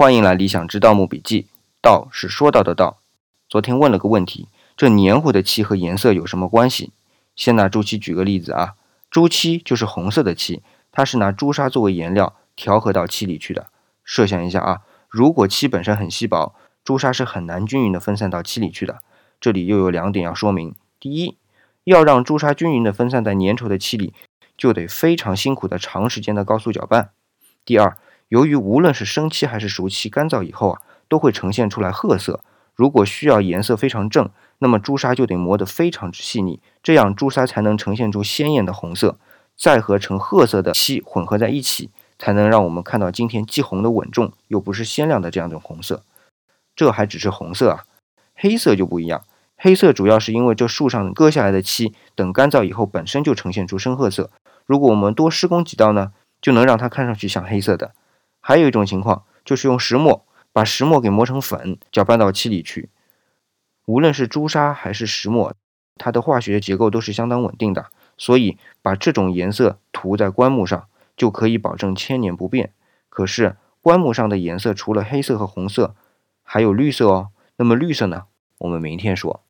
欢迎来理想之盗墓笔记。道是说到的道。昨天问了个问题：这黏糊的漆和颜色有什么关系？先拿朱漆举个例子啊，朱漆就是红色的漆，它是拿朱砂作为颜料调和到漆里去的。设想一下啊，如果漆本身很稀薄，朱砂是很难均匀的分散到漆里去的。这里又有两点要说明：第一，要让朱砂均匀的分散在粘稠的漆里，就得非常辛苦的长时间的高速搅拌；第二，由于无论是生漆还是熟漆，干燥以后啊，都会呈现出来褐色。如果需要颜色非常正，那么朱砂就得磨得非常之细腻，这样朱砂才能呈现出鲜艳的红色。再和呈褐色的漆混合在一起，才能让我们看到今天既红的稳重，又不是鲜亮的这样一种红色。这还只是红色啊，黑色就不一样。黑色主要是因为这树上割下来的漆，等干燥以后本身就呈现出深褐色。如果我们多施工几道呢，就能让它看上去像黑色的。还有一种情况，就是用石磨把石磨给磨成粉，搅拌到漆里去。无论是朱砂还是石磨，它的化学结构都是相当稳定的，所以把这种颜色涂在棺木上，就可以保证千年不变。可是棺木上的颜色除了黑色和红色，还有绿色哦。那么绿色呢？我们明天说。